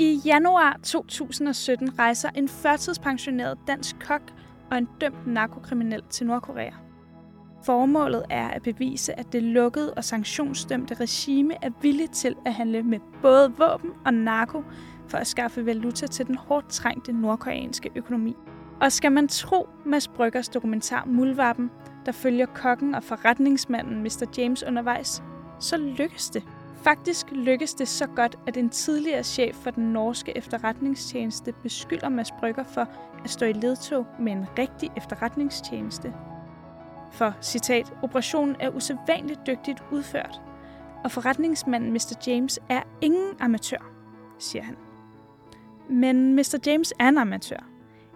I januar 2017 rejser en førtidspensioneret dansk kok og en dømt narkokriminel til Nordkorea. Formålet er at bevise, at det lukkede og sanktionsdømte regime er villigt til at handle med både våben og narko for at skaffe valuta til den hårdt trængte nordkoreanske økonomi. Og skal man tro Mads Bryggers dokumentar Muldvarpen, der følger kokken og forretningsmanden Mr. James undervejs, så lykkes det. Faktisk lykkes det så godt, at en tidligere chef for den norske efterretningstjeneste beskylder Mads Brygger for at stå i ledtog med en rigtig efterretningstjeneste. For, citat, operationen er usædvanligt dygtigt udført, og forretningsmanden Mr. James er ingen amatør, siger han. Men Mr. James er en amatør.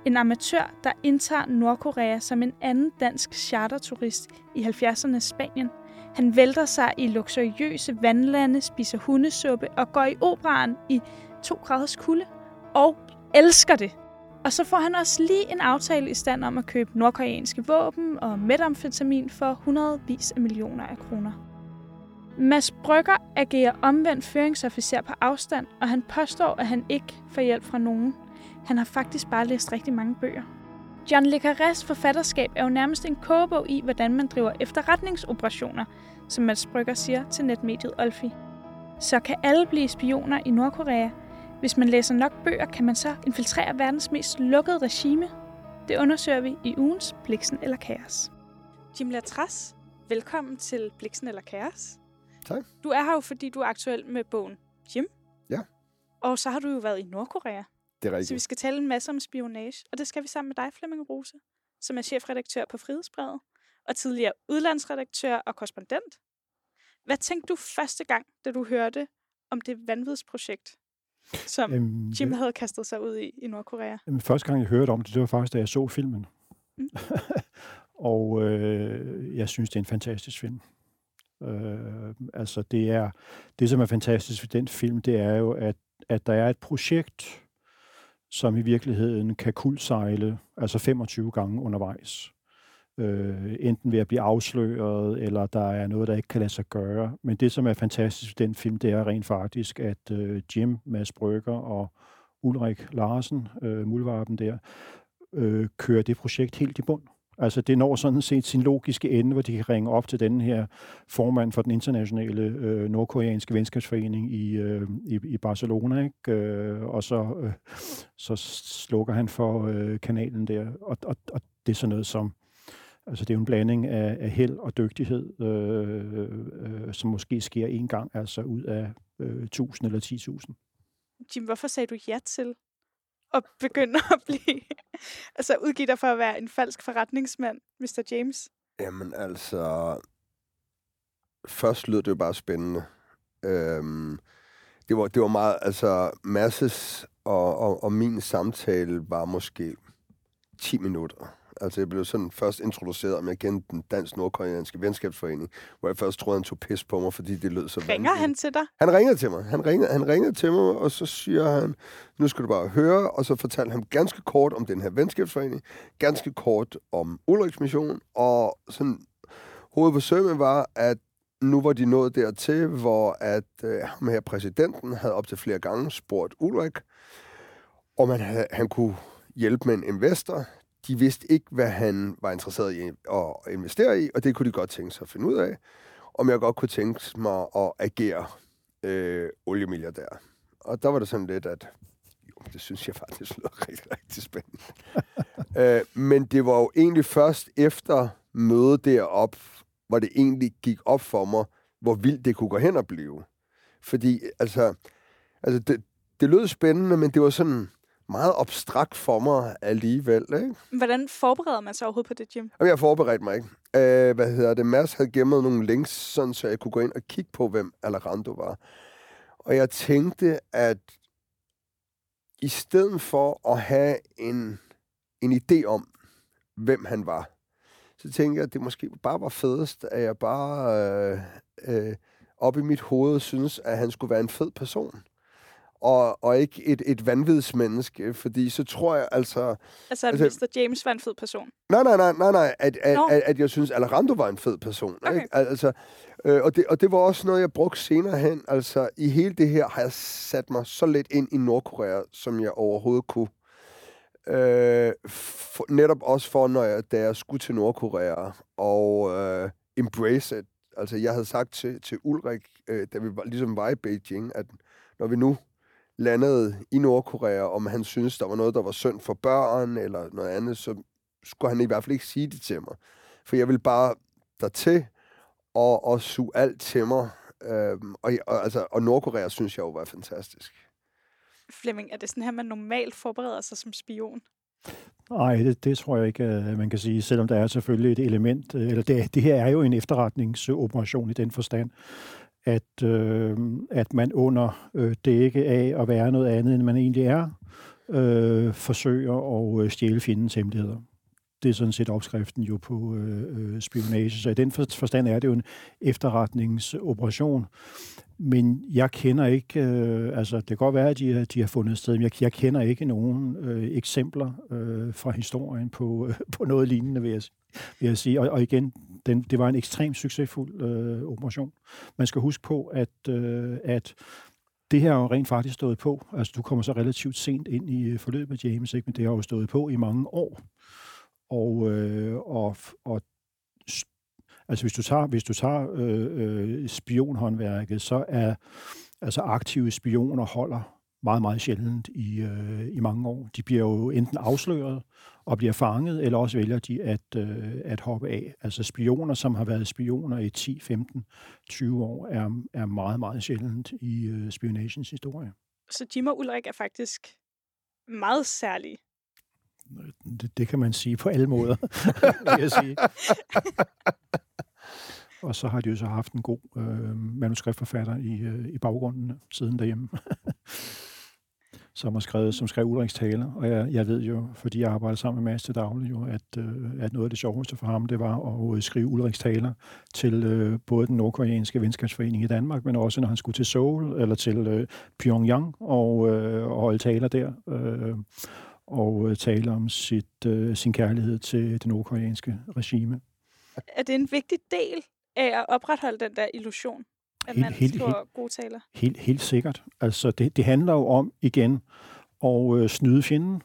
En amatør, der indtager Nordkorea som en anden dansk charterturist i 70'ernes Spanien. Han vælter sig i luksuriøse vandlande, spiser hundesuppe og går i operan i to graders kulde. Og elsker det. Og så får han også lige en aftale i stand om at købe nordkoreanske våben og metamfetamin for hundredvis af millioner af kroner. Mads Brygger agerer omvendt føringsofficer på afstand, og han påstår, at han ikke får hjælp fra nogen. Han har faktisk bare læst rigtig mange bøger. John Le Carrés forfatterskab er jo nærmest en kogebog i, hvordan man driver efterretningsoperationer, som Mads Brygger siger til netmediet Olfi. Så kan alle blive spioner i Nordkorea. Hvis man læser nok bøger, kan man så infiltrere verdens mest lukkede regime. Det undersøger vi i ugens Bliksen eller Kaos. Jim Latras, velkommen til Bliksen eller Kaos. Tak. Du er her jo, fordi du er aktuel med bogen Jim. Ja. Og så har du jo været i Nordkorea. Det er Så vi rigtigt. skal tale en masse om spionage, og det skal vi sammen med dig, Flemming Rose, som er chefredaktør på Frihedsbrevet, og tidligere udlandsredaktør og korrespondent. Hvad tænkte du første gang, da du hørte om det vanvidsprojekt, som Øhm, Jim havde kastet sig ud i i Nordkorea? Jamen, første gang, jeg hørte om det, det var faktisk, da jeg så filmen. Mm. og øh, jeg synes, det er en fantastisk film. Øh, altså, det er det, som er fantastisk ved den film, det er jo, at, at der er et projekt, som i virkeligheden kan kuldsejle, altså 25 gange undervejs. Øh, enten ved at blive afsløret, eller der er noget, der ikke kan lade sig gøre. Men det, som er fantastisk ved den film, det er rent faktisk, at øh, Jim, Mads Brygger og Ulrik Larsen, øh, Mulvarpen der, øh, kører det projekt helt i bund. Altså det når sådan set sin logiske ende, hvor de kan ringe op til den her formand for den internationale øh, nordkoreanske venskabsforening i, øh, i, i Barcelona, ikke? Øh, og så, øh, så slukker han for øh, kanalen der, og, og, og det er sådan noget som, altså det er jo en blanding af, af held og dygtighed, øh, øh, som måske sker en gang, altså ud af øh, 1000 eller 10.000. Jim, hvorfor sagde du ja til at begynde at blive... altså udgive dig for at være en falsk forretningsmand, Mr. James? Jamen altså, først lød det jo bare spændende. Øhm, det, var, det var meget, altså Masses og, og, og min samtale var måske 10 minutter. Altså jeg blev sådan først introduceret, om jeg kendte den dansk-nordkoreanske venskabsforening, hvor jeg først troede, han tog pis på mig, fordi det lød så Ringer vanvittigt. han til dig? Han ringede til mig. Han ringede, han ringede til mig, og så siger han, nu skal du bare høre, og så fortalte han ganske kort om den her venskabsforening, ganske kort om Ulriks mission, og sådan hovedet på sømmet var, at nu var de nået dertil, hvor at øh, ham her præsidenten havde op til flere gange spurgt Ulrik, om han, havde, han kunne hjælpe med en investor. De vidste ikke, hvad han var interesseret i at investere i, og det kunne de godt tænke sig at finde ud af. Om jeg godt kunne tænke mig at agere øh, oliemilliardær. Og der var det sådan lidt, at jo, det synes jeg faktisk lød rigtig, rigtig spændende. øh, men det var jo egentlig først efter mødet derop, hvor det egentlig gik op for mig, hvor vildt det kunne gå hen og blive. Fordi, altså, altså det, det lød spændende, men det var sådan meget abstrakt for mig alligevel, ikke? Hvordan forbereder man sig overhovedet på det, Jim? Jamen, jeg forberedte mig ikke. Øh, hvad hedder det? Mads havde gemmet nogle links, sådan, så jeg kunne gå ind og kigge på, hvem Alarando var. Og jeg tænkte, at i stedet for at have en, en idé om, hvem han var, så tænkte jeg, at det måske bare var fedest, at jeg bare øh, øh, op i mit hoved synes, at han skulle være en fed person. Og, og ikke et, et vanvidsmenneske, fordi så tror jeg altså... Altså, at Altså- Mr. James var en fed person. Nej, nej, nej, nej, nej, at, at, at, at jeg synes, Alejandro var en fed person. Okay. Ikke? Al- Altså, øh, og, det, og det var også noget, jeg brugte senere hen. Altså, i hele det her har jeg sat mig så lidt ind i Nordkorea, som jeg overhovedet kunne. Øh, for, netop også for, når jeg, da jeg skulle til Nordkorea og øh, embrace it. Altså, jeg havde sagt til, til Ulrik, øh, da vi var, ligesom var i Beijing, at når vi nu landede i Nordkorea, om han synes, der var noget, der var synd for børn eller noget andet, så skulle han i hvert fald ikke sige det til mig. For jeg vil bare dertil og, og suge alt til mig. Øhm, og, og, altså, og Nordkorea synes jeg jo var fantastisk. Flemming, er det sådan her, man normalt forbereder sig som spion? Nej, det, det tror jeg ikke, at man kan sige, selvom der er selvfølgelig et element, øh, eller det, det her er jo en efterretningsoperation i den forstand, at, øh, at man under øh, dække af at være noget andet, end man egentlig er, øh, forsøger at øh, stjæle fjendens hemmeligheder. Det er sådan set opskriften jo på øh, øh spionage. Så i den forstand er det jo en efterretningsoperation. Men jeg kender ikke, øh, altså det kan godt være, at de, har- de har fundet sted, men jeg, jeg kender ikke nogen øh, eksempler øh, fra historien på, øh, på noget lignende, vil jeg, vil jeg sige. Og, og igen, den, det var en ekstremt succesfuld øh, operation. Man skal huske på, at, øh, at det her har jo rent faktisk stået på. Altså, du kommer så relativt sent ind i øh, forløbet, James, ikke? men det har jo stået på i mange år. Og, øh, og, og altså, hvis du tager, hvis du tager øh, øh, spionhåndværket, så er altså aktive spioner holder meget, meget sjældent i, øh, i mange år. De bliver jo enten afsløret og bliver fanget, eller også vælger de at, øh, at hoppe af. Altså spioner, som har været spioner i 10, 15, 20 år, er, er meget, meget sjældent i øh, spionagens historie. Så Jim og Ulrik er faktisk meget særlige. Det, det kan man sige på alle måder, vil jeg sige. Og så har de jo så haft en god øh, manuskriptforfatter i, øh, i baggrunden siden derhjemme, som har skrevet, som skrev Ulriks taler. Og jeg, jeg ved jo, fordi jeg arbejder sammen med Mads til daglig, jo, at, øh, at noget af det sjoveste for ham, det var at øh, skrive Ulriks taler til øh, både den nordkoreanske venskabsforening i Danmark, men også når han skulle til Seoul eller til øh, Pyongyang og, øh, og holde taler der. Øh, og øh, tale om sit, øh, sin kærlighed til det nordkoreanske regime. Er det en vigtig del af at opretholde den der illusion, at Helt- man helt- skriver gode taler? Helt, helt sikkert. Altså, det, det handler jo om, igen, at øh, snyde fjenden,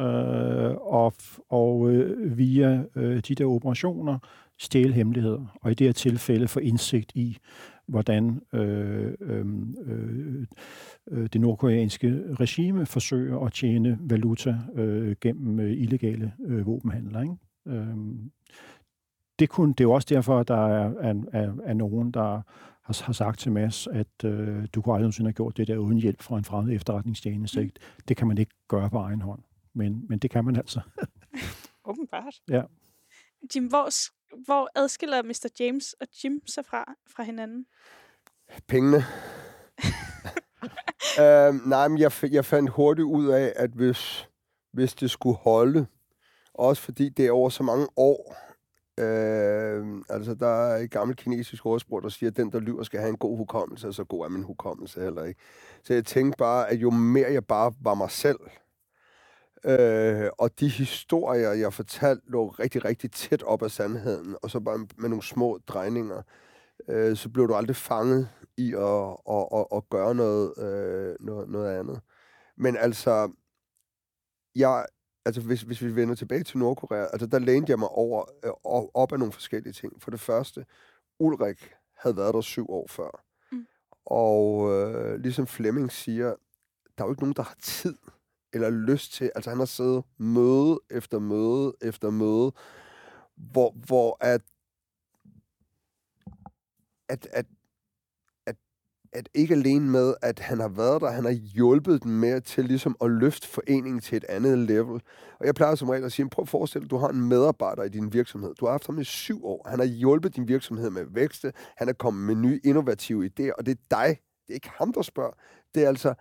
øh, og, og øh, via øh, de der operationer stjæle hemmeligheder, og i det her tilfælde få indsigt i, hvordan øh, øh, øh, øh, det nordkoreanske regime forsøger at tjene valuta øh, gennem øh, illegale øh, våbenhandler. Ikke? Øh, det, kunne, det er jo også derfor, at der er, er, er, er nogen, der har, har sagt til Mads, at øh, du kunne aldrig nogensinde have gjort det der uden hjælp fra en fremmed efterretningstjeneste. Mm. Det kan man ikke gøre på egen hånd. Men, men det kan man altså. Åbenbart. Ja. Jim, hvor, hvor adskiller Mr. James og Jim sig fra, fra hinanden? Pengene. øhm, nej, men jeg, jeg fandt hurtigt ud af, at hvis, hvis det skulle holde, også fordi det er over så mange år, øh, altså der er et gammelt kinesisk ordsprog, der siger, at den, der lyver, skal have en god hukommelse, og så god er min hukommelse heller ikke. Så jeg tænkte bare, at jo mere jeg bare var mig selv, øh, og de historier, jeg fortalte, lå rigtig, rigtig tæt op af sandheden, og så bare med nogle små drejninger, øh, så blev du aldrig fanget i at, at, at, at gøre noget, øh, noget, noget andet. Men altså, jeg, altså hvis, hvis vi vender tilbage til Nordkorea, altså der lænede jeg mig over, øh, op- af nogle forskellige ting. For det første, Ulrik havde været der syv år før. Mm. Og øh, ligesom Flemming siger, der er jo ikke nogen, der har tid eller lyst til, altså han har siddet møde efter møde efter møde, hvor, hvor at at, at, at, at ikke alene med, at han har været der, han har hjulpet dem med til ligesom at løfte foreningen til et andet level. Og jeg plejer som regel at sige, prøv at forestille dig, du har en medarbejder i din virksomhed. Du har haft ham i syv år. Han har hjulpet din virksomhed med at vækste. Han er kommet med nye innovative idéer, og det er dig. Det er ikke ham, der spørger. Det er altså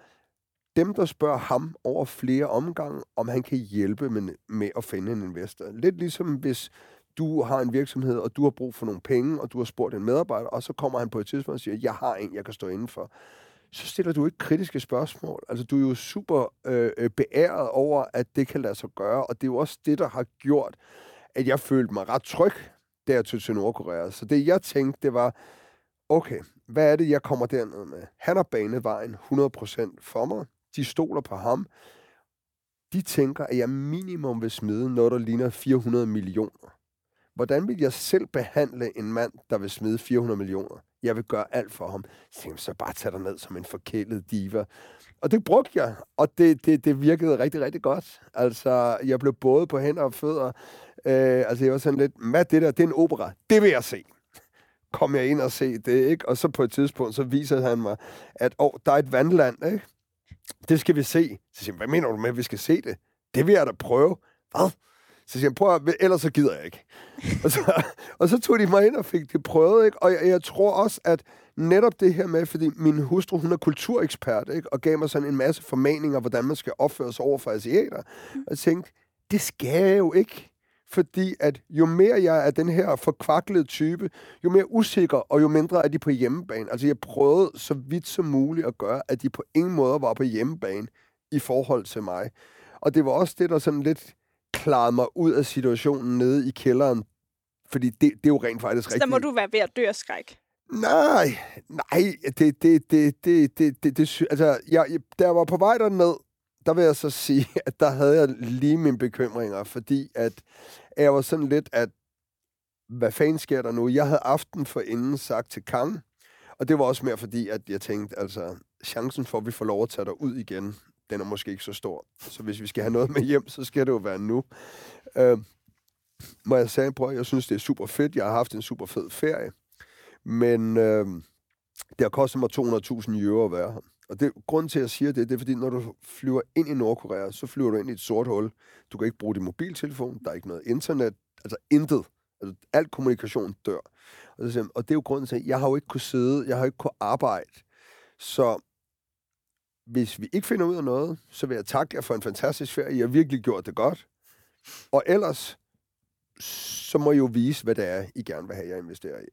dem, der spørger ham over flere omgange, om han kan hjælpe med, med at finde en investor. Lidt ligesom hvis du har en virksomhed, og du har brug for nogle penge, og du har spurgt en medarbejder, og så kommer han på et tidspunkt og siger, jeg har en, jeg kan stå indenfor. så stiller du ikke kritiske spørgsmål. Altså, du er jo super øh, øh beæret over, at det kan lade sig gøre, og det er jo også det, der har gjort, at jeg følte mig ret tryg, da jeg tog til Nordkorea. Så det, jeg tænkte, det var, okay, hvad er det, jeg kommer derned med? Han har banet vejen 100% for mig. De stoler på ham. De tænker, at jeg minimum vil smide noget, der ligner 400 millioner. Hvordan vil jeg selv behandle en mand, der vil smide 400 millioner? Jeg vil gøre alt for ham. Så, så bare tage dig ned som en forkælet diva. Og det brugte jeg, og det, det, det virkede rigtig, rigtig godt. Altså, jeg blev både på hænder og fødder. Øh, altså, jeg var sådan lidt, hvad det der, det er en opera. Det vil jeg se. Kom jeg ind og se det, ikke? Og så på et tidspunkt, så viser han mig, at åh, der er et vandland, ikke? Det skal vi se. Så siger hvad mener du med, at vi skal se det? Det vil jeg da prøve. Hvad? Så siger jeg, prøv at, ellers så gider jeg ikke. og, så, og så tog de mig ind og fik det prøvet, ikke? Og jeg, jeg tror også, at netop det her med, fordi min hustru, hun er kulturekspert, ikke? Og gav mig sådan en masse formaninger, hvordan man skal opføre sig over for asiater. Og jeg tænkte, det skal jeg jo ikke. Fordi at jo mere jeg er den her forkvaklede type, jo mere usikker, og jo mindre er de på hjemmebane. Altså jeg prøvede så vidt som muligt at gøre, at de på ingen måde var på hjemmebane i forhold til mig. Og det var også det, der sådan lidt klarede mig ud af situationen nede i kælderen. Fordi det, det er jo rent faktisk rigtigt. Så må du være ved at dø af skræk. Nej, nej, det, det, det, det, det, det, det altså, jeg, da jeg var på vej derned, der vil jeg så sige, at der havde jeg lige mine bekymringer, fordi at jeg var sådan lidt, at hvad fanden sker der nu? Jeg havde aften for inden sagt til Kang, og det var også mere fordi, at jeg tænkte, altså, chancen for, at vi får lov at tage dig ud igen, den er måske ikke så stor. Så hvis vi skal have noget med hjem, så skal det jo være nu. Øh, må jeg sige, prøv, jeg synes, det er super fedt. Jeg har haft en super fed ferie. Men øh, det har kostet mig 200.000 euro at være her. Og det, grunden til, at jeg siger det, det er, fordi når du flyver ind i Nordkorea, så flyver du ind i et sort hul. Du kan ikke bruge din mobiltelefon, der er ikke noget internet, altså intet. Altså, al kommunikation dør. Og, så, og det er jo grunden til, at jeg har jo ikke kunne sidde, jeg har ikke kunne arbejde. Så hvis vi ikke finder ud af noget, så vil jeg takke jer for en fantastisk ferie. I har virkelig gjort det godt. Og ellers, så må I jo vise, hvad det er, I gerne vil have, jeg investerer i.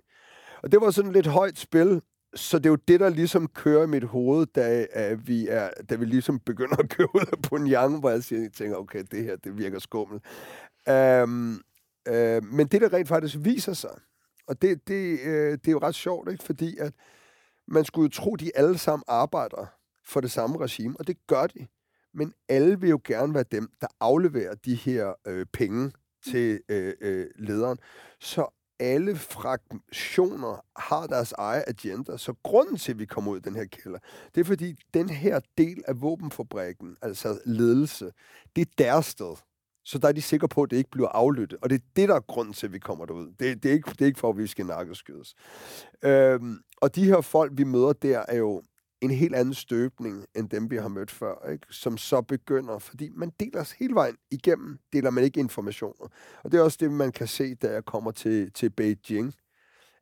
Og det var sådan lidt højt spil, så det er jo det, der ligesom kører i mit hoved, da, uh, vi, er, da vi ligesom begynder at køre ud af Pyongyang, hvor jeg siger, jeg tænker, okay, det her, det virker skummelt. Um, uh, men det, der rent faktisk viser sig, og det, det, uh, det er jo ret sjovt, ikke? fordi at man skulle jo tro, de alle sammen arbejder for det samme regime, og det gør de. Men alle vil jo gerne være dem, der afleverer de her øh, penge til øh, øh, lederen. Så alle fraktioner har deres egen agenda. Så grunden til, at vi kommer ud af den her kælder, det er fordi, den her del af våbenfabrikken, altså ledelse, det er deres sted. Så der er de sikre på, at det ikke bliver aflyttet. Og det er det, der er grunden til, at vi kommer derud. Det, det, er, ikke, det er ikke for, at vi skal nakkeskydes. Øhm, og de her folk, vi møder der, er jo en helt anden støbning, end dem, vi har mødt før, ikke? som så begynder, fordi man deler os hele vejen igennem, deler man ikke informationer. Og det er også det, man kan se, da jeg kommer til, til Beijing,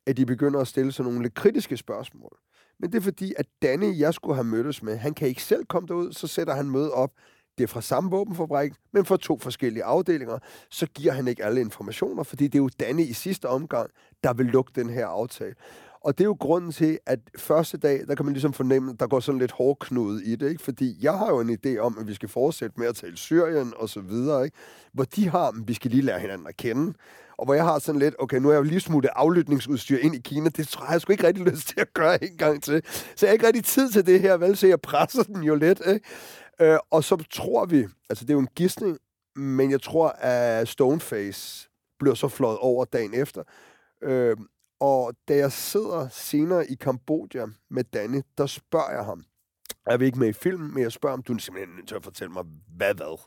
at de begynder at stille sådan nogle lidt kritiske spørgsmål. Men det er fordi, at Danny, jeg skulle have mødtes med, han kan ikke selv komme derud, så sætter han møde op. Det er fra samme våbenfabrik, men fra to forskellige afdelinger. Så giver han ikke alle informationer, fordi det er jo Danny i sidste omgang, der vil lukke den her aftale. Og det er jo grunden til, at første dag, der kan man ligesom fornemme, at der går sådan lidt hårdknud i det, ikke? Fordi jeg har jo en idé om, at vi skal fortsætte med at tale Syrien og så videre, ikke? Hvor de har, at vi skal lige lære hinanden at kende. Og hvor jeg har sådan lidt, okay, nu er jeg jo lige smuttet aflytningsudstyr ind i Kina, det tror jeg, jeg sgu ikke rigtig lyst til at gøre en gang til. Så jeg har ikke rigtig tid til det her, vel? Så jeg presser den jo lidt, ikke? Øh, og så tror vi, altså det er jo en gidsning, men jeg tror, at Stoneface bliver så flået over dagen efter. Øh, og da jeg sidder senere i Kambodja med Danny, der spørger jeg ham, er vil ikke med i filmen, men jeg spørger om du er simpelthen nødt til at fortælle mig, hvad hvad?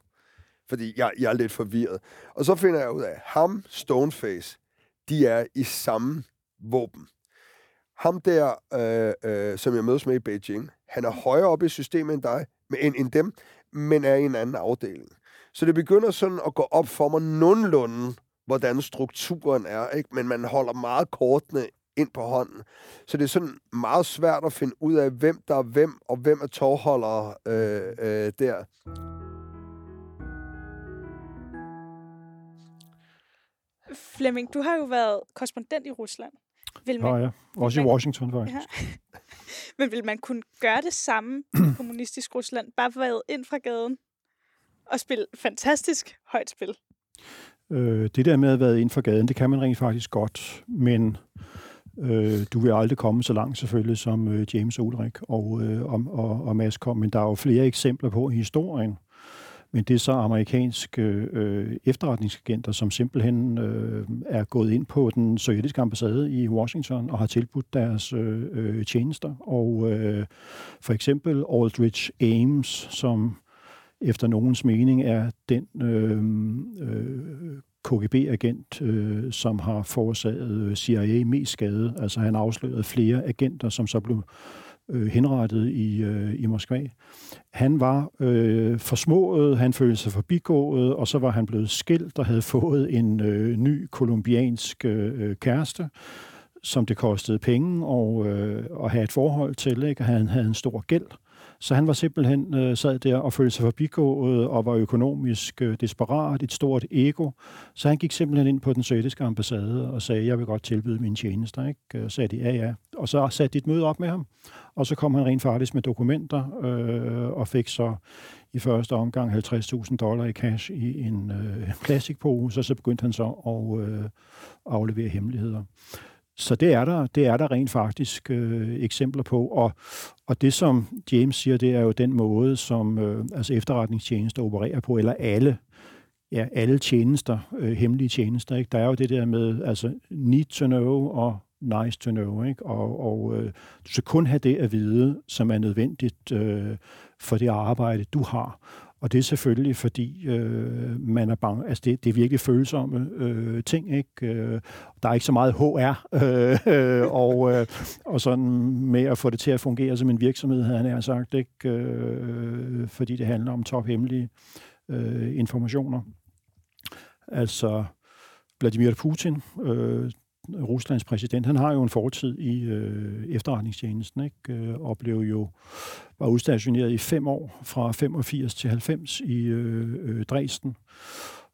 Fordi jeg, jeg er lidt forvirret. Og så finder jeg ud af, at ham, Stoneface, de er i samme våben. Ham der, øh, øh, som jeg mødes med i Beijing, han er højere oppe i systemet end dig, end, end dem, men er i en anden afdeling. Så det begynder sådan at gå op for mig nogenlunde, hvordan strukturen er, ikke? men man holder meget kortene ind på hånden. Så det er sådan meget svært at finde ud af, hvem der er hvem, og hvem er tovholdere øh, øh, der. Flemming, du har jo været korrespondent i Rusland. Vil man, ja, også i Washington faktisk. Ja. Men vil man kunne gøre det samme i kommunistisk Rusland? Bare været ind fra gaden og spille fantastisk højt spil? Øh, det der med at være inden for gaden, det kan man rent faktisk godt, men øh, du vil aldrig komme så langt selvfølgelig som øh, James Ulrik og, øh, og, og, og Mads kom, men der er jo flere eksempler på i historien, men det er så amerikanske øh, øh, efterretningsagenter, som simpelthen øh, er gået ind på den sovjetiske ambassade i Washington og har tilbudt deres øh, øh, tjenester. Og øh, for eksempel Aldrich Ames, som efter nogens mening er den øh, øh, KGB-agent, øh, som har forårsaget øh, CIA mest skade. Altså han afslørede flere agenter, som så blev øh, henrettet i, øh, i Moskva. Han var øh, forsmået, han følte sig forbigået, og så var han blevet skilt og havde fået en øh, ny kolumbiansk øh, kæreste, som det kostede penge og, øh, at have et forhold til. Ikke? Han havde en stor gæld. Så han var simpelthen øh, sad der og følte sig forbigået og var økonomisk øh, desperat, et stort ego. Så han gik simpelthen ind på den sovjetiske ambassade og sagde, jeg vil godt tilbyde mine tjenester. Ikke? Og sagde de, ja ja. Og så satte de et møde op med ham. Og så kom han rent faktisk med dokumenter øh, og fik så i første omgang 50.000 dollar i cash i en øh, plastikpose, og så begyndte han så at øh, aflevere hemmeligheder. Så det er der, det er der rent faktisk øh, eksempler på. Og, og det, som James siger, det er jo den måde, som øh, altså efterretningstjenester opererer på, eller alle ja, alle tjenester, øh, hemmelige tjenester. Ikke? Der er jo det der med altså need to know og nice to know. Ikke? Og, og øh, du skal kun have det at vide, som er nødvendigt øh, for det arbejde, du har. Og det er selvfølgelig, fordi øh, man er bange. Altså, det, det er virkelig følsomme øh, ting, ikke? Øh, der er ikke så meget HR, øh, og, øh, og sådan med at få det til at fungere som en virksomhed, havde han sagt, ikke? Øh, fordi det handler om tophemmelige øh, informationer. Altså, Vladimir Putin, øh, Ruslands præsident, han har jo en fortid i øh, efterretningstjenesten, ikke? Øh, og blev jo var udstationeret i fem år, fra 85 til 90 i øh, øh, Dresden.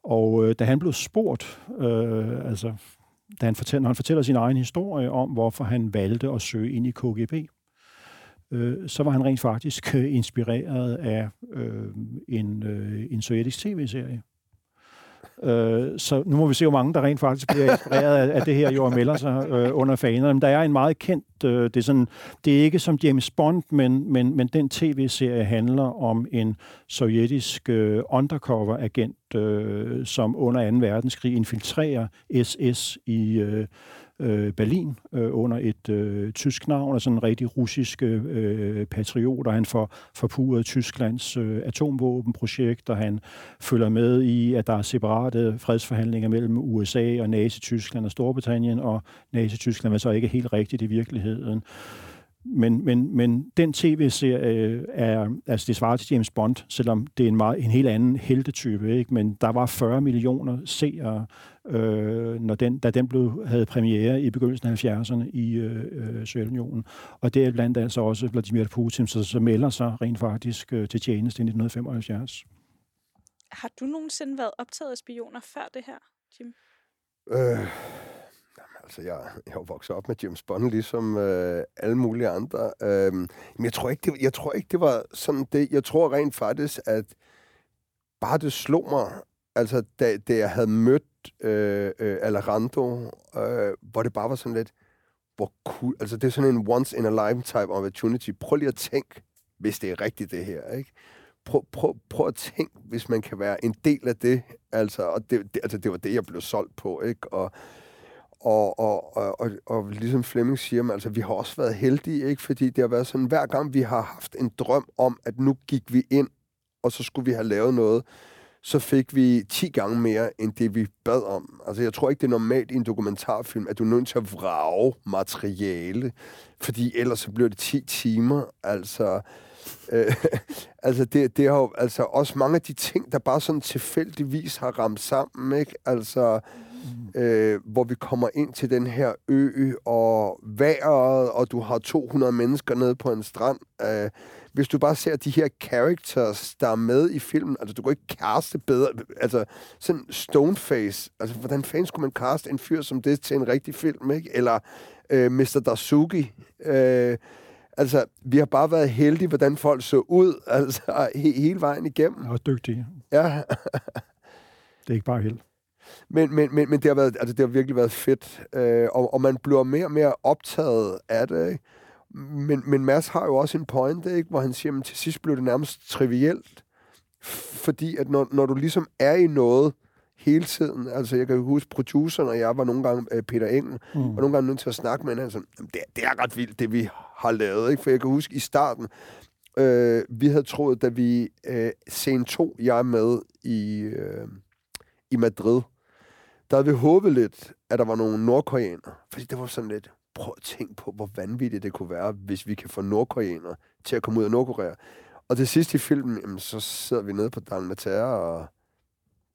Og øh, da han blev spurgt, øh, altså da han fortæller, han fortæller sin egen historie om, hvorfor han valgte at søge ind i KGB, øh, så var han rent faktisk øh, inspireret af øh, en, øh, en sovjetisk tv-serie, Øh, så nu må vi se, hvor mange der rent faktisk bliver inspireret af, af det her, jo og melder sig øh, under fanerne. Men der er en meget kendt, øh, det, er sådan, det er ikke som James Bond, men, men, men den tv-serie handler om en sovjetisk øh, undercover-agent, øh, som under 2. verdenskrig infiltrerer SS i øh, øh, Berlin øh, under et øh, tysk navn, og sådan en rigtig russisk øh, patriot, og han får forpuret Tysklands øh, atomvåbenprojekt, og han følger med i, at der er separate fredsforhandlinger mellem USA og Nazi-Tyskland og Storbritannien, og Nazi-Tyskland var så ikke helt rigtigt i virkeligheden. Men, men, men den tv-serie er, altså det svarer til James Bond, selvom det er en, meget, en helt anden heltetype, ikke? men der var 40 millioner seere, øh, når den, da den blev, havde premiere i begyndelsen af 70'erne i øh, øh, Sovjetunionen. Og det er blandt andet også Vladimir Putin, så, så melder sig rent faktisk øh, til tjeneste i 1975. Har du nogensinde været optaget af spioner før det her, Jim? Øh, altså, jeg, jeg er vokset op med James Bond, ligesom øh, alle mulige andre. Øh, men jeg tror, ikke, det, jeg tror ikke, det var sådan det. Jeg tror rent faktisk, at bare det slog mig, altså, da, da jeg havde mødt øh, øh, Alarando, øh, hvor det bare var sådan lidt, hvor cool, altså det er sådan en once in a lifetime opportunity. Prøv lige at tænke, hvis det er rigtigt det her, ikke? Prøv, prøv, prøv at tænke, hvis man kan være en del af det, altså, og det, det, altså, det var det, jeg blev solgt på, ikke? Og, og, og, og, og, og ligesom Flemming siger, altså, vi har også været heldige, ikke? Fordi det har været sådan, hver gang vi har haft en drøm om, at nu gik vi ind, og så skulle vi have lavet noget, så fik vi 10 gange mere, end det vi bad om. Altså, jeg tror ikke, det er normalt i en dokumentarfilm, at du er nødt til at vrage materiale, fordi ellers så bliver det 10 timer. Altså, øh, altså, det, det har jo altså også mange af de ting, der bare sådan tilfældigvis har ramt sammen, ikke? Altså, øh, hvor vi kommer ind til den her ø, og vejret, og du har 200 mennesker nede på en strand. Øh, hvis du bare ser de her characters, der er med i filmen, altså du kan ikke caste bedre, altså sådan Stoneface, altså hvordan fanden skulle man caste en fyr som det til en rigtig film, ikke? Eller øh, Mr. Dasuki, øh, Altså, vi har bare været heldige, hvordan folk så ud, altså, he, hele vejen igennem. Og dygtige. Ja. det er ikke bare held. Men, men, men, men det, har været, altså, det har virkelig været fedt, øh, og, og man bliver mere og mere optaget af det, ikke? Men, men Mads har jo også en point, ikke? hvor han siger, at til sidst blev det nærmest trivielt. Fordi at når, når du ligesom er i noget hele tiden, altså jeg kan huske produceren og jeg var nogle gange øh, Peter Engel, mm. og nogle gange nødt til at snakke med hinanden, sådan, det, det er ret vildt, det vi har lavet. Ikke? For jeg kan huske i starten, øh, vi havde troet, da vi øh, scene 2, jeg er med i, øh, i Madrid, der havde vi håbet lidt, at der var nogle nordkoreanere. Fordi det var sådan lidt, prøv at tænke på, hvor vanvittigt det kunne være, hvis vi kan få nordkoreanere til at komme ud af Nordkorea. Og til sidst i filmen, jamen, så sidder vi nede på Dalmater og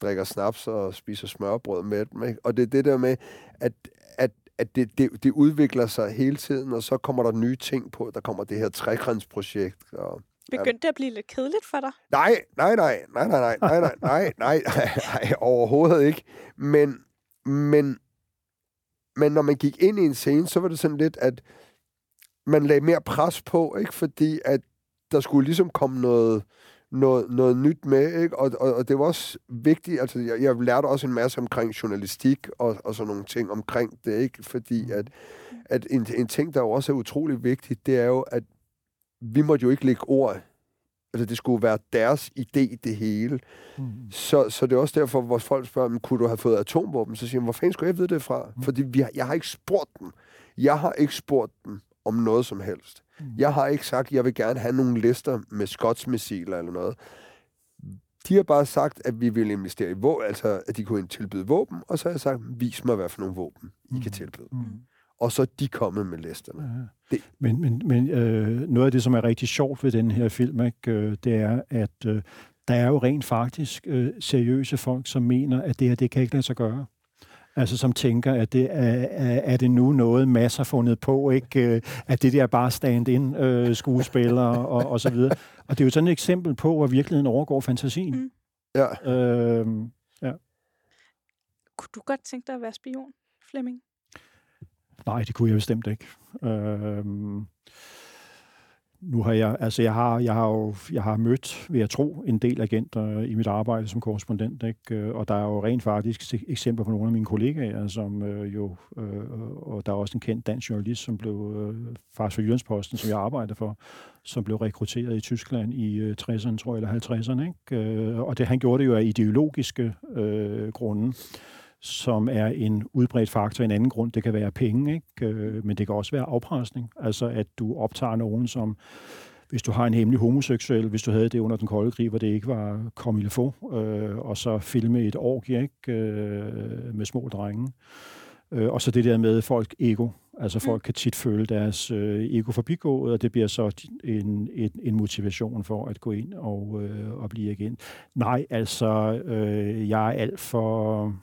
drikker snaps og spiser smørbrød med dem. Ikke? Og det er det der med, at, at, at det, det, det udvikler sig hele tiden, og så kommer der nye ting på. Der kommer det her trekrandsprojekt. Og, Begyndte det at blive lidt kedeligt for dig? Nej, nej, nej, nej, nej, nej, nej, nej, nej, nej, nej, overhovedet ikke. Men, men, men når man gik ind i en scene, så var det sådan lidt, at man lagde mere pres på, ikke? Fordi at der skulle ligesom komme noget, noget, noget nyt med, ikke? Og, og, og det var også vigtigt, altså jeg, jeg lærte også en masse omkring journalistik og, og sådan nogle ting omkring det, ikke? Fordi at, at en, en ting, der også er utrolig vigtigt, det er jo, at vi måtte jo ikke lægge ord Altså, det skulle være deres idé, det hele. Mm. Så, så det er også derfor, hvor folk spørger, kunne du have fået atomvåben? Så siger man, hvor fanden skulle jeg vide det fra? Mm. Fordi vi har, jeg har ikke spurgt dem. Jeg har ikke spurgt dem om noget som helst. Mm. Jeg har ikke sagt, at jeg vil gerne have nogle lister med skotsmissiler eller noget. De har bare sagt, at vi vil investere i våben, altså at de kunne tilbyde våben, og så har jeg sagt, vis mig, hvad for nogle våben I mm. kan tilbyde. Mm og så er de kommet med listerne. Ja. Det. Men, men, men øh, noget af det, som er rigtig sjovt ved den her film, ikke, øh, det er, at øh, der er jo rent faktisk øh, seriøse folk, som mener, at det her, det kan ikke lade sig gøre. Altså som tænker, at det er, er det nu noget, masser fundet på, ikke? Øh, at det der bare stand-in øh, skuespillere og, og så videre. Og det er jo sådan et eksempel på, hvor virkeligheden overgår fantasien. Mm. Ja. Øh, ja. Kunne du godt tænke dig at være spion, Flemming? Nej, det kunne jeg bestemt ikke. Øh, nu har jeg, altså jeg har, jeg har jo, jeg har mødt, vil jeg tro, en del agenter i mit arbejde som korrespondent, ikke? Øh, og der er jo rent faktisk eksempler på nogle af mine kollegaer, som øh, jo, øh, og der er også en kendt dansk journalist, som blev, øh, faktisk for Jyllandsposten, som jeg arbejder for, som blev rekrutteret i Tyskland i øh, 60'erne, tror jeg, eller 50'erne, ikke? Øh, og det, han gjorde det jo af ideologiske øh, grunde som er en udbredt faktor. En anden grund, det kan være penge, ikke? Øh, men det kan også være afpresning. Altså, at du optager nogen, som hvis du har en hemmelig homoseksuel, hvis du havde det under den kolde krig, hvor det ikke var comme få, øh, og så filme et orgie ikke? Øh, med små drenge. Øh, og så det der med folk ego. Altså folk mm. kan tit føle deres øh, ego forbigået, og det bliver så en, en, en motivation for at gå ind og, øh, og blive igen. Nej, altså øh, jeg er alt for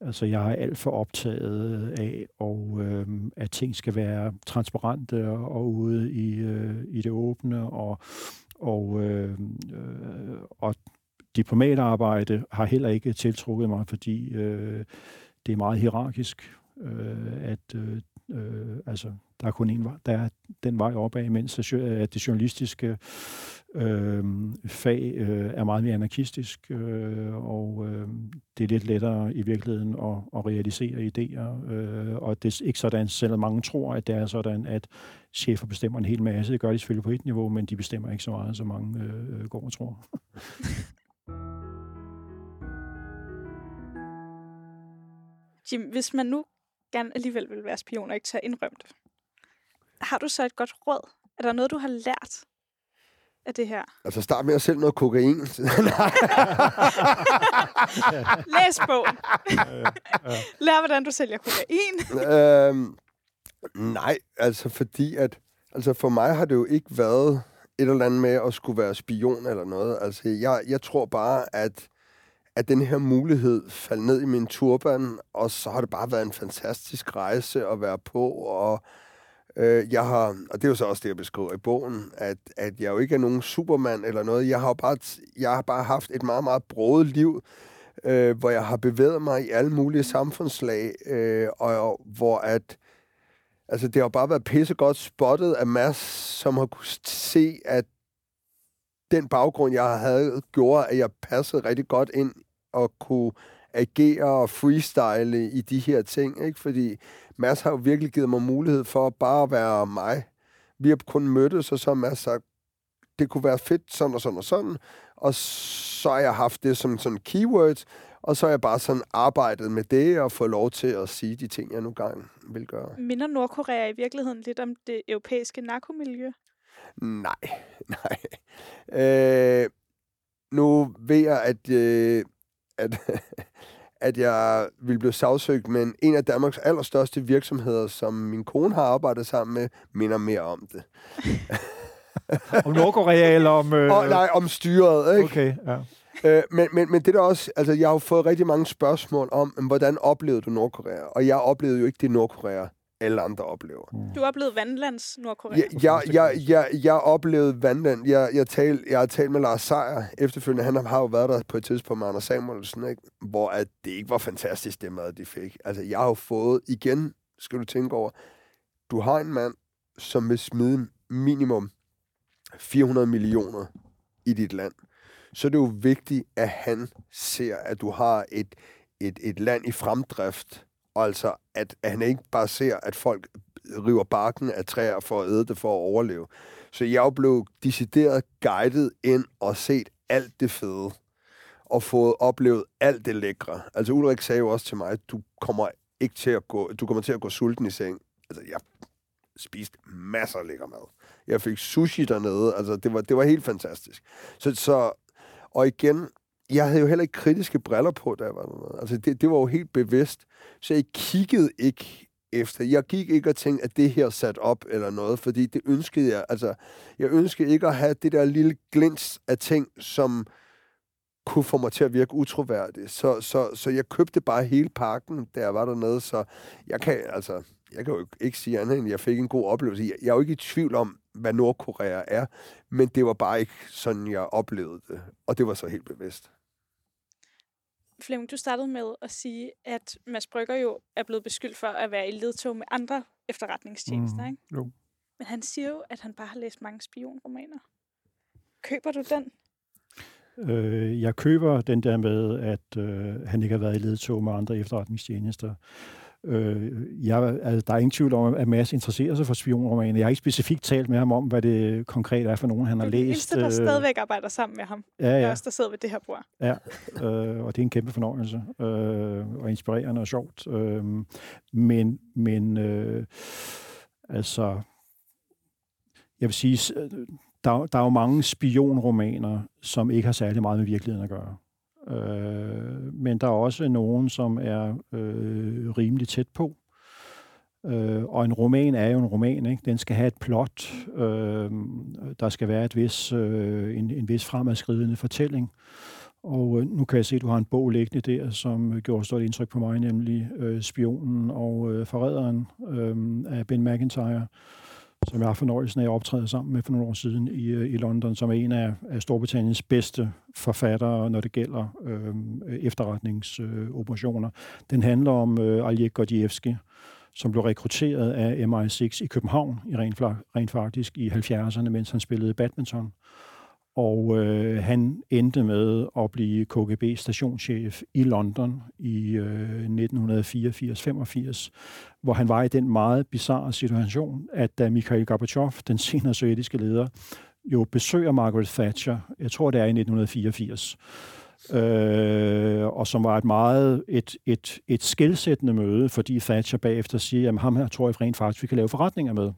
Altså, jeg er alt for optaget af, og, øh, at ting skal være transparente og, og ude i, øh, i det åbne, og, og, øh, øh, og diplomatarbejde har heller ikke tiltrukket mig, fordi øh, det er meget hierarkisk, øh, at øh, øh, altså, der er kun en vej, der er den vej opad, mens at det journalistiske øh, fag øh, er meget mere anarkistisk, øh, og øh, det er lidt lettere i virkeligheden at, at realisere idéer. Øh, og det er ikke sådan, selvom mange tror, at det er sådan, at chefer bestemmer en hel masse. Det gør de selvfølgelig på et niveau, men de bestemmer ikke så meget, som mange øh, går og tror. Jim, hvis man nu gerne alligevel vil være spion og ikke tage indrømt, har du så et godt råd? Er der noget, du har lært af det her? Altså start med at sælge noget kokain. Læs bogen. Lær, hvordan du sælger kokain. øhm, nej, altså fordi at... Altså for mig har det jo ikke været et eller andet med at skulle være spion eller noget. Altså jeg, jeg tror bare, at at den her mulighed faldt ned i min turban, og så har det bare været en fantastisk rejse at være på, og Øh, jeg har, og det er jo så også det, jeg beskriver i bogen, at, at jeg jo ikke er nogen supermand eller noget. Jeg har bare, jeg har bare haft et meget, meget broet liv, øh, hvor jeg har bevæget mig i alle mulige samfundslag, øh, og, og hvor at Altså, det har bare været pissegodt spottet af Mads, som har kunne se, at den baggrund, jeg havde, gjorde, at jeg passede rigtig godt ind og kunne agere og freestyle i de her ting, ikke? Fordi Mads har jo virkelig givet mig mulighed for bare at være mig. Vi har kun mødtes, og så har Mads sagt, det kunne være fedt sådan og sådan og sådan, og så har jeg haft det som sådan keywords, og så har jeg bare sådan arbejdet med det og fået lov til at sige de ting, jeg nu gang vil gøre. Minder Nordkorea i virkeligheden lidt om det europæiske narkomiljø? Nej, nej. Øh, nu ved jeg, at, øh, at, at jeg vil blive sagsøgt, men en af Danmarks allerstørste virksomheder, som min kone har arbejdet sammen med, minder mere om det. om Nordkorea eller om... Øh... Oh, nej, om styret, ikke? Okay, ja. Øh, men, men, men det der også, altså jeg har jo fået rigtig mange spørgsmål om, hvordan oplevede du Nordkorea? Og jeg oplevede jo ikke det Nordkorea, alle andre oplever. Mm. Du oplevede vandlands Nordkorea? Jeg, jeg, jeg, jeg, jeg oplevede vandland. Jeg, jeg, tal, jeg har talt med Lars Seier efterfølgende. Han har jo været der på et tidspunkt med Anders Samuelsen, ikke? hvor at det ikke var fantastisk, det mad, de fik. Altså, jeg har jo fået, igen, skal du tænke over, du har en mand, som vil smide minimum 400 millioner i dit land så er det jo vigtigt, at han ser, at du har et, et, et land i fremdrift, altså at, at han ikke bare ser, at folk river barken af træer for at æde det for at overleve. Så jeg blev decideret guidet ind og set alt det fede, og fået oplevet alt det lækre. Altså Ulrik sagde jo også til mig, at du kommer ikke til at gå, du kommer til at gå sulten i seng. Altså jeg spiste masser af lækker mad. Jeg fik sushi dernede, altså det var, det var helt fantastisk. Så, så og igen, jeg havde jo heller ikke kritiske briller på, da jeg var dernede. Altså, det, det var jo helt bevidst. Så jeg kiggede ikke efter. Jeg gik ikke og tænkte, at det her sat op eller noget, fordi det ønskede jeg. Altså, jeg ønskede ikke at have det der lille glins af ting, som kunne få mig til at virke utroværdig. Så, så, så jeg købte bare hele pakken, da jeg var dernede, så jeg kan, altså, jeg kan jo ikke sige andet, end jeg fik en god oplevelse. Jeg, jeg er jo ikke i tvivl om, hvad Nordkorea er, men det var bare ikke sådan, jeg oplevede det. Og det var så helt bevidst. Flemming, du startede med at sige, at Mads Brygger jo er blevet beskyldt for at være i ledtog med andre efterretningstjenester, mm, ikke? Jo. Men han siger jo, at han bare har læst mange spionromaner. Køber du den? Øh, jeg køber den der med, at øh, han ikke har været i ledtog med andre efterretningstjenester. Øh, jeg, altså, der er ingen tvivl om, at Mads interesserer sig for spionromaner. Jeg har ikke specifikt talt med ham om, hvad det konkret er for nogen, han har læst. Det er eneste, der øh, stadigvæk arbejder sammen med ham. Ja, ja. Jeg også, der sidder ved det her bord. Ja, øh, og det er en kæmpe fornøjelse. Øh, og inspirerende og sjovt. Øh, men, men øh, altså, jeg vil sige, der, der er jo mange spionromaner, som ikke har særlig meget med virkeligheden at gøre. Øh, men der er også nogen, som er øh, rimelig tæt på. Øh, og en roman er jo en roman, ikke? Den skal have et plot. Øh, der skal være et vis, øh, en, en vis fremadskridende fortælling. Og øh, nu kan jeg se, at du har en bog liggende der, som gjorde stort indtryk på mig, nemlig øh, Spionen og øh, Forræderen øh, af Ben McIntyre som jeg har fornøjelsen af at optræde sammen med for nogle år siden i, øh, i London, som er en af, af Storbritanniens bedste forfattere, når det gælder øh, efterretningsoperationer. Øh, Den handler om øh, Aljek Gordievski, som blev rekrutteret af MI6 i København, i rent, rent faktisk i 70'erne, mens han spillede badminton. Og øh, han endte med at blive KGB-stationschef i London i øh, 1984-85, hvor han var i den meget bizarre situation, at da Mikhail Gorbachev, den senere sovjetiske leder, jo besøger Margaret Thatcher, jeg tror det er i 1984, øh, og som var et meget et, et, et skældsættende møde, fordi Thatcher bagefter siger, at ham her tror jeg rent faktisk, vi kan lave forretninger med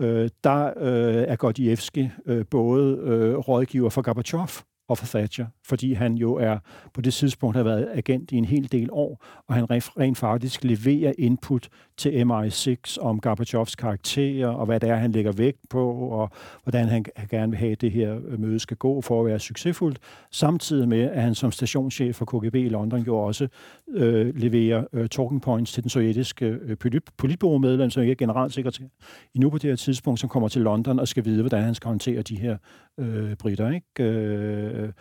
øh, der øh, er Gordievski øh, både øh, rådgiver for Gorbachev og for Thatcher, fordi han jo er på det tidspunkt har været agent i en hel del år, og han rent faktisk leverer input til MI6 om Gorbachevs karakter, og hvad det er, han lægger vægt på, og hvordan han gerne vil have, at det her øh, møde skal gå for at være succesfuldt, samtidig med, at han som stationschef for KGB i London jo også øh, leverer øh, talking points til den sovjetiske øh, politbureau-medlem, som ikke er generalsekretær nu på det her tidspunkt, som kommer til London og skal vide, hvordan han skal håndtere de her øh, britter. Ikke? Øh,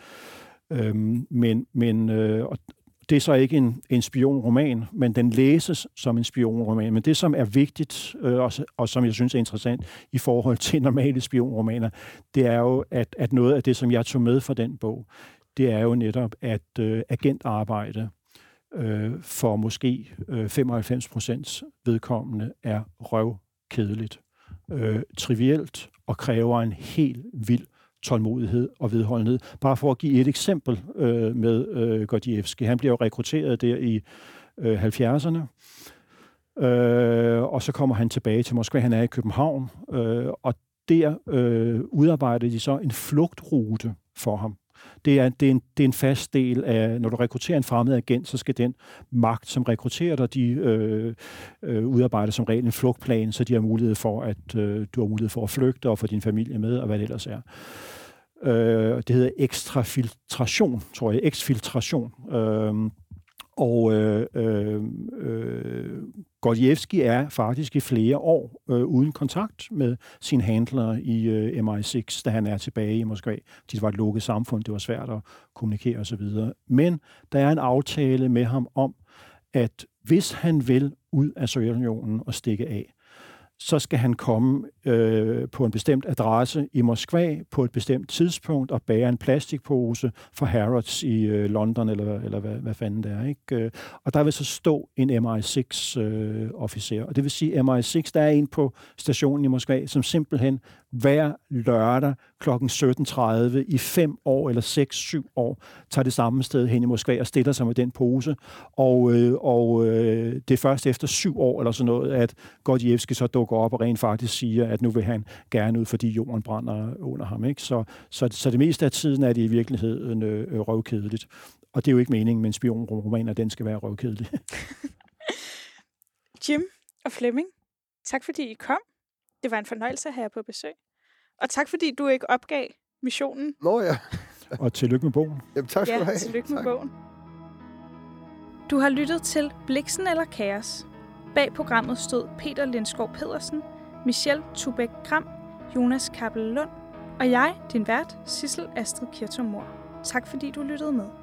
øh, men men øh, og det er så ikke en, en spionroman, men den læses som en spionroman. Men det, som er vigtigt, øh, og, og som jeg synes er interessant i forhold til normale spionromaner, det er jo, at, at noget af det, som jeg tog med fra den bog, det er jo netop, at øh, agentarbejde øh, for måske øh, 95 procents vedkommende er røvkedeligt, øh, trivielt og kræver en helt vild tålmodighed og vedholdenhed. Bare for at give et eksempel øh, med øh, Gordievski. Han bliver jo rekrutteret der i øh, 70'erne, øh, og så kommer han tilbage til Moskva. Han er i København, øh, og der øh, udarbejder de så en flugtrute for ham. Det er, det, er en, det er en fast del af, når du rekrutterer en fremmed agent, så skal den magt, som rekrutterer dig, de øh, øh, udarbejder som regel en flugtplan, så de har mulighed for, at øh, du har mulighed for at flygte og få din familie med, og hvad det ellers er. Øh, det hedder ekstrafiltration, tror jeg, eksfiltration. Øh, og øh, øh, øh, Gordievski er faktisk i flere år øh, uden kontakt med sin handler i øh, MI6, da han er tilbage i Moskva. Det var et lukket samfund, det var svært at kommunikere osv. Men der er en aftale med ham om, at hvis han vil ud af Sovjetunionen og stikke af, så skal han komme øh, på en bestemt adresse i Moskva på et bestemt tidspunkt og bære en plastikpose for Harrods i øh, London, eller, eller hvad, hvad fanden det er. Ikke? Øh, og der vil så stå en MI6-officer. Øh, og det vil sige, MI6, der er en på stationen i Moskva, som simpelthen hver lørdag kl. 17.30 i fem år eller 6-7 år tager det samme sted hen i Moskva og stiller sig med den pose. Og, øh, og øh, det er først efter syv år eller sådan noget, at Gordievski så dukker op og rent faktisk siger, at nu vil han gerne ud, fordi jorden brænder under ham. Ikke? Så, så, så det meste af tiden er det i virkeligheden øh, røvkedeligt. Og det er jo ikke meningen med en spionroman, at den skal være røvkedelig. Jim og Flemming, tak fordi I kom. Det var en fornøjelse at have jer på besøg. Og tak fordi du ikke opgav missionen. Nå ja. og tillykke med bogen. Jamen, tak skal ja, du have. tillykke med tak. bogen. Du har lyttet til Bliksen eller Kaos. Bag programmet stod Peter Lindskov Pedersen, Michelle Tubæk Kram, Jonas Kappel Lund og jeg, din vært, Sissel Astrid Kirtomor. Tak fordi du lyttede med.